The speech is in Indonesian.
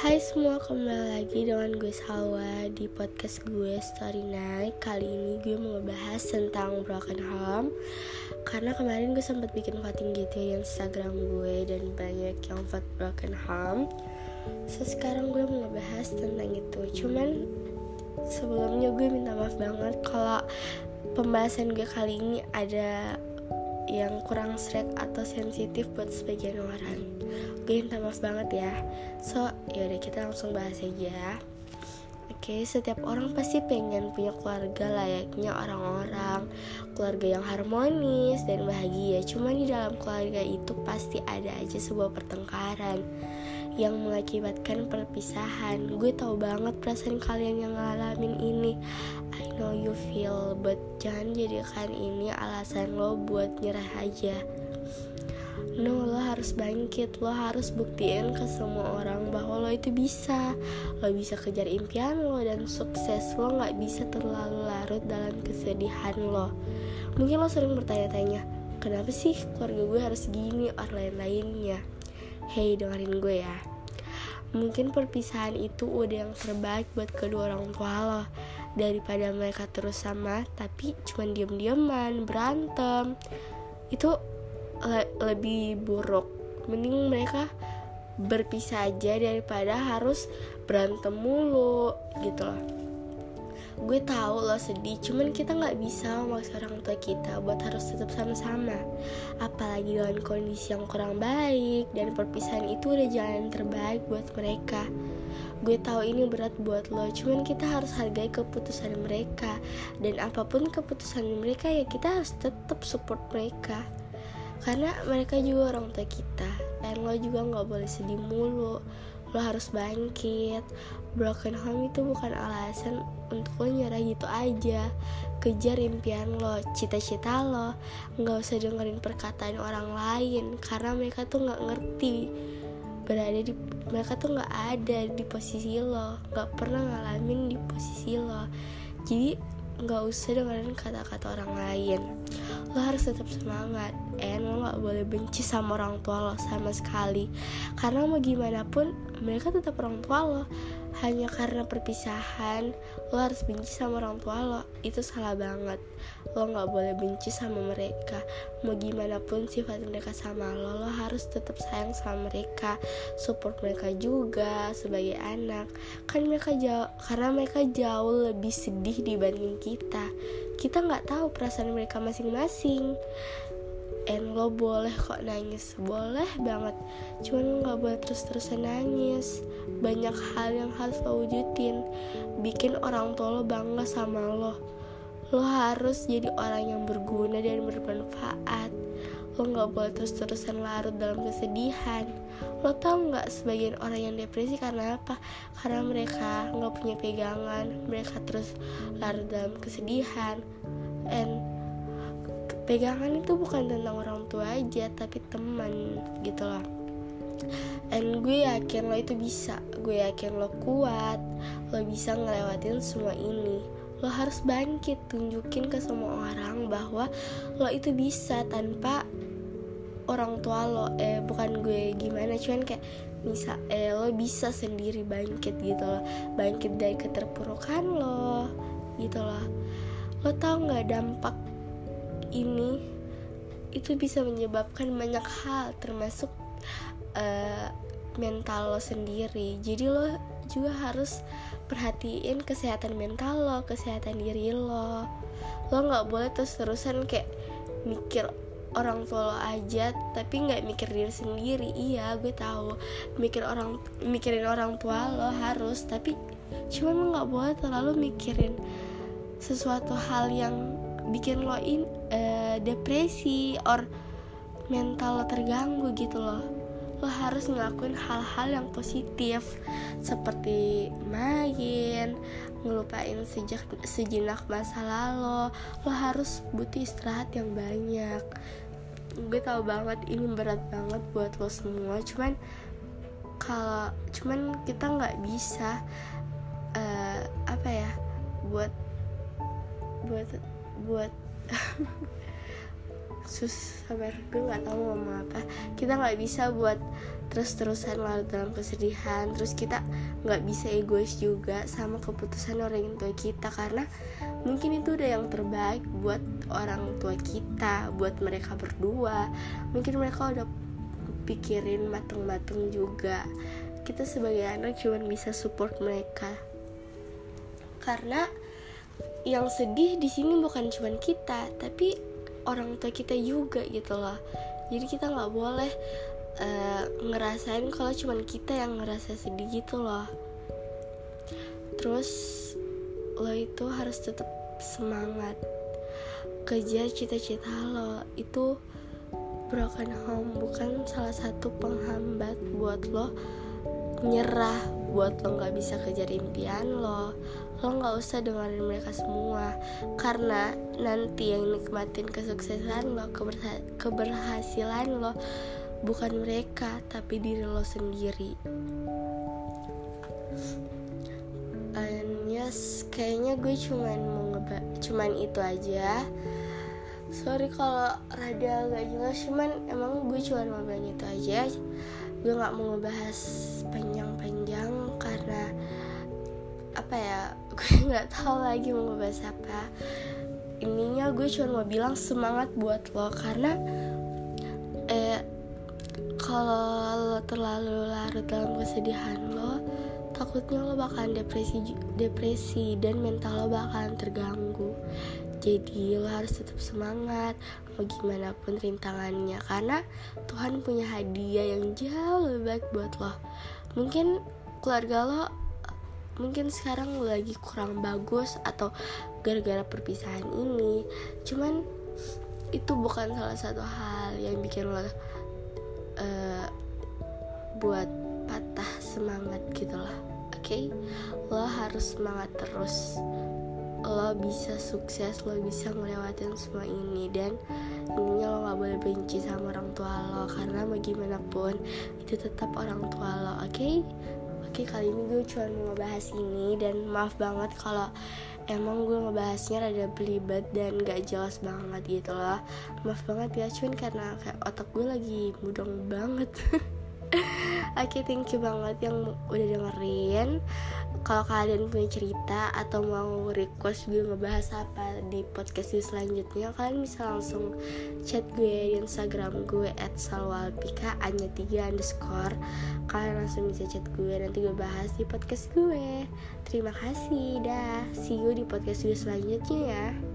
Hai semua, kembali lagi dengan gue Salwa di podcast gue Story Night. Kali ini gue mau ngebahas tentang broken home. Karena kemarin gue sempat bikin voting gitu ya Instagram gue Dan banyak yang vote broken home. So sekarang gue mau ngebahas tentang itu. Cuman sebelumnya gue minta maaf banget Kalau pembahasan gue kali ini ada yang kurang srek atau sensitif buat sebagian orang. Gue minta maaf banget ya. So yaudah kita langsung bahas aja. Oke, setiap orang pasti pengen punya keluarga layaknya orang-orang. Keluarga yang harmonis dan bahagia. Cuman di dalam keluarga itu pasti ada aja sebuah pertengkaran Yang mengakibatkan perpisahan. Gue tahu banget perasaan kalian yang ngalamin ini I know you feel But jangan jadikan ini alasan lo buat nyerah aja? No, lo harus bangkit, lo harus buktiin ke semua orang bahwa lo itu bisa. Lo bisa kejar impian lo dan sukses. Lo gak bisa terlalu larut dalam kesedihan lo. Mungkin lo sering bertanya-tanya Kenapa sih keluarga gue harus gini? Or lain-lainnya. Hey dengerin gue ya. Mungkin perpisahan itu udah yang terbaik buat kedua orang tua lo Daripada mereka terus sama tapi cuma diem-dieman, berantem. Itu le lebih buruk. Mending mereka berpisah aja daripada harus berantem mulu gitu loh gue tahu lo sedih cuman kita nggak bisa memaksa orang tua kita buat harus tetap sama-sama. Apalagi dengan kondisi yang kurang baik dan perpisahan itu udah jalan terbaik buat mereka. Gue tahu ini berat buat lo cuman kita harus hargai keputusan mereka. Dan apa pun keputusan mereka ya kita harus tetap support mereka. Karena mereka juga orang tua kita dan lo juga nggak boleh sedih mulu lo harus bangkit. Broken home itu bukan alasan untuk lo nyerah gitu aja. Kejar impian lo cita-cita lo. Nggak usah dengerin perkataan orang lain karena mereka tuh nggak ngerti. Berada di mereka tuh nggak ada di posisi lo. Nggak pernah ngalamin di posisi lo. Jadi nggak usah dengerin kata-kata orang lain. Lo harus tetap semangat and lo nggak boleh benci sama orang tua lo sama sekali. Karena mau gimana pun mereka tetap orang tua lo hanya karena perpisahan lo harus benci sama orang tua lo. Itu salah banget. Lo nggak boleh benci sama mereka. Mau gimana pun sifat mereka sama lo lo harus tetap sayang sama mereka. Support mereka juga sebagai anak. Kan mereka jauh karena mereka jauh lebih sedih dibanding kita. Kita nggak tahu perasaan mereka masing-masing and lo boleh kok nangis. Boleh banget. Cuman nggak boleh terus-terusan nangis. Banyak hal yang harus lo wujudin. Bikin orang tua lo bangga sama lo. Lo harus jadi orang yang berguna dan bermanfaat. Lo nggak boleh terus-terusan larut dalam kesedihan. Lo tau nggak sebagian orang yang depresi karena apa? Karena mereka nggak punya pegangan. Mereka terus larut dalam kesedihan. And pegangan itu bukan tentang orang tua aja tapi teman gitu loh. And gue yakin lo itu bisa. Gue yakin lo kuat. Lo bisa ngelewatin semua ini. Lo harus bangkit tunjukin ke semua orang bahwa lo itu bisa tanpa orang tua lo. Eh bukan gue gimana? Cuman kayak bisa eh lo bisa sendiri bangkit gitu loh. Bangkit dari keterpurukan lo gitu loh. Lo tau nggak dampak ini itu bisa menyebabkan banyak hal termasuk uh, mental lo sendiri. Jadi lo juga harus perhatiin kesehatan mental lo kesehatan diri lo. Lo nggak boleh terus terusan kayak mikir orang tua lo aja tapi nggak mikir diri sendiri. Iya gue tahu. Mikir orang mikirin orang tua lo harus tapi cuman lo nggak boleh terlalu mikirin sesuatu hal yang bikin lo in uh, depresi or mental lo terganggu gitu loh. Lo harus ngelakuin hal-hal yang positif seperti main ngelupain sejak sejenak masa lalu. Lo harus butuh istirahat yang banyak. Gue tau banget ini berat banget buat lo semua. Cuman kalau cuman kita nggak bisa uh, apa ya buat buat buat sus sabar. Gue nggak tahu ngomong apa. Kita nggak bisa buat terus-terusan larut dalam kesedihan. Terus kita nggak bisa egois juga sama keputusan orang tua kita. Karena mungkin itu udah yang terbaik buat orang tua kita buat mereka berdua. Mungkin mereka udah pikirin mateng-mateng juga. Kita sebagai anak cuma bisa support mereka. Karena yang sedih di sini bukan cuma kita tapi orang tua kita juga gitu loh. Jadi kita nggak boleh uh, ngerasain kalau cuman kita yang ngerasa sedih gitu loh. Terus lo itu harus tetap semangat. Kejar cita-cita lo. Itu broken home bukan salah satu penghambat buat lo nyerah buat lo nggak bisa kejar impian lo lo nggak usah dengerin mereka semua. Karena nanti yang nikmatin kesuksesan lo keberhasilan lo bukan mereka tapi diri lo sendiri. And yes kayaknya gue cuman mau ngeba cuman itu aja. Sorry kalau rada gak jelas cuman emang gue cuma mau bilang itu aja. Gue nggak mau ngebahas panjang-panjang karena apa ya gue nggak tahu lagi mau ngebahas apa. Ininya gue cuma mau bilang semangat buat lo karena eh kalau lo terlalu larut dalam kesedihan lo takutnya lo bakalan depresi depresi dan mental lo bakalan terganggu. Jadi lo harus tetap semangat mau gimana pun rintangannya karena Tuhan punya hadiah yang jauh lebih baik buat lo. Mungkin keluarga lo mungkin sekarang lagi kurang bagus atau gara-gara perpisahan ini cuman itu bukan salah satu hal yang bikin lo uh, buat patah semangat gitu lah oke okay? lo harus semangat terus lo bisa sukses lo bisa ngelewatin semua ini dan intinya lo gak boleh benci sama orang tua lo karena bagaimanapun itu tetap orang tua lo oke okay? Oke kali ini gue cuma mau ngebahas ini dan maaf banget kalau emang gue ngebahasnya rada belibet dan gak jelas banget gitu loh. Maaf banget ya cuman karena kayak otak gue lagi mudong banget Oke okay, thank you banget yang udah dengerin. Kalau kalian punya cerita atau mau request gue ngebahas apa di podcast gue selanjutnya kalian bisa langsung chat gue di instagram gue salwalpika hanya tiga underscore. Kalian langsung bisa chat gue nanti gue bahas di podcast gue. Terima kasih dah. See you di podcast gue selanjutnya ya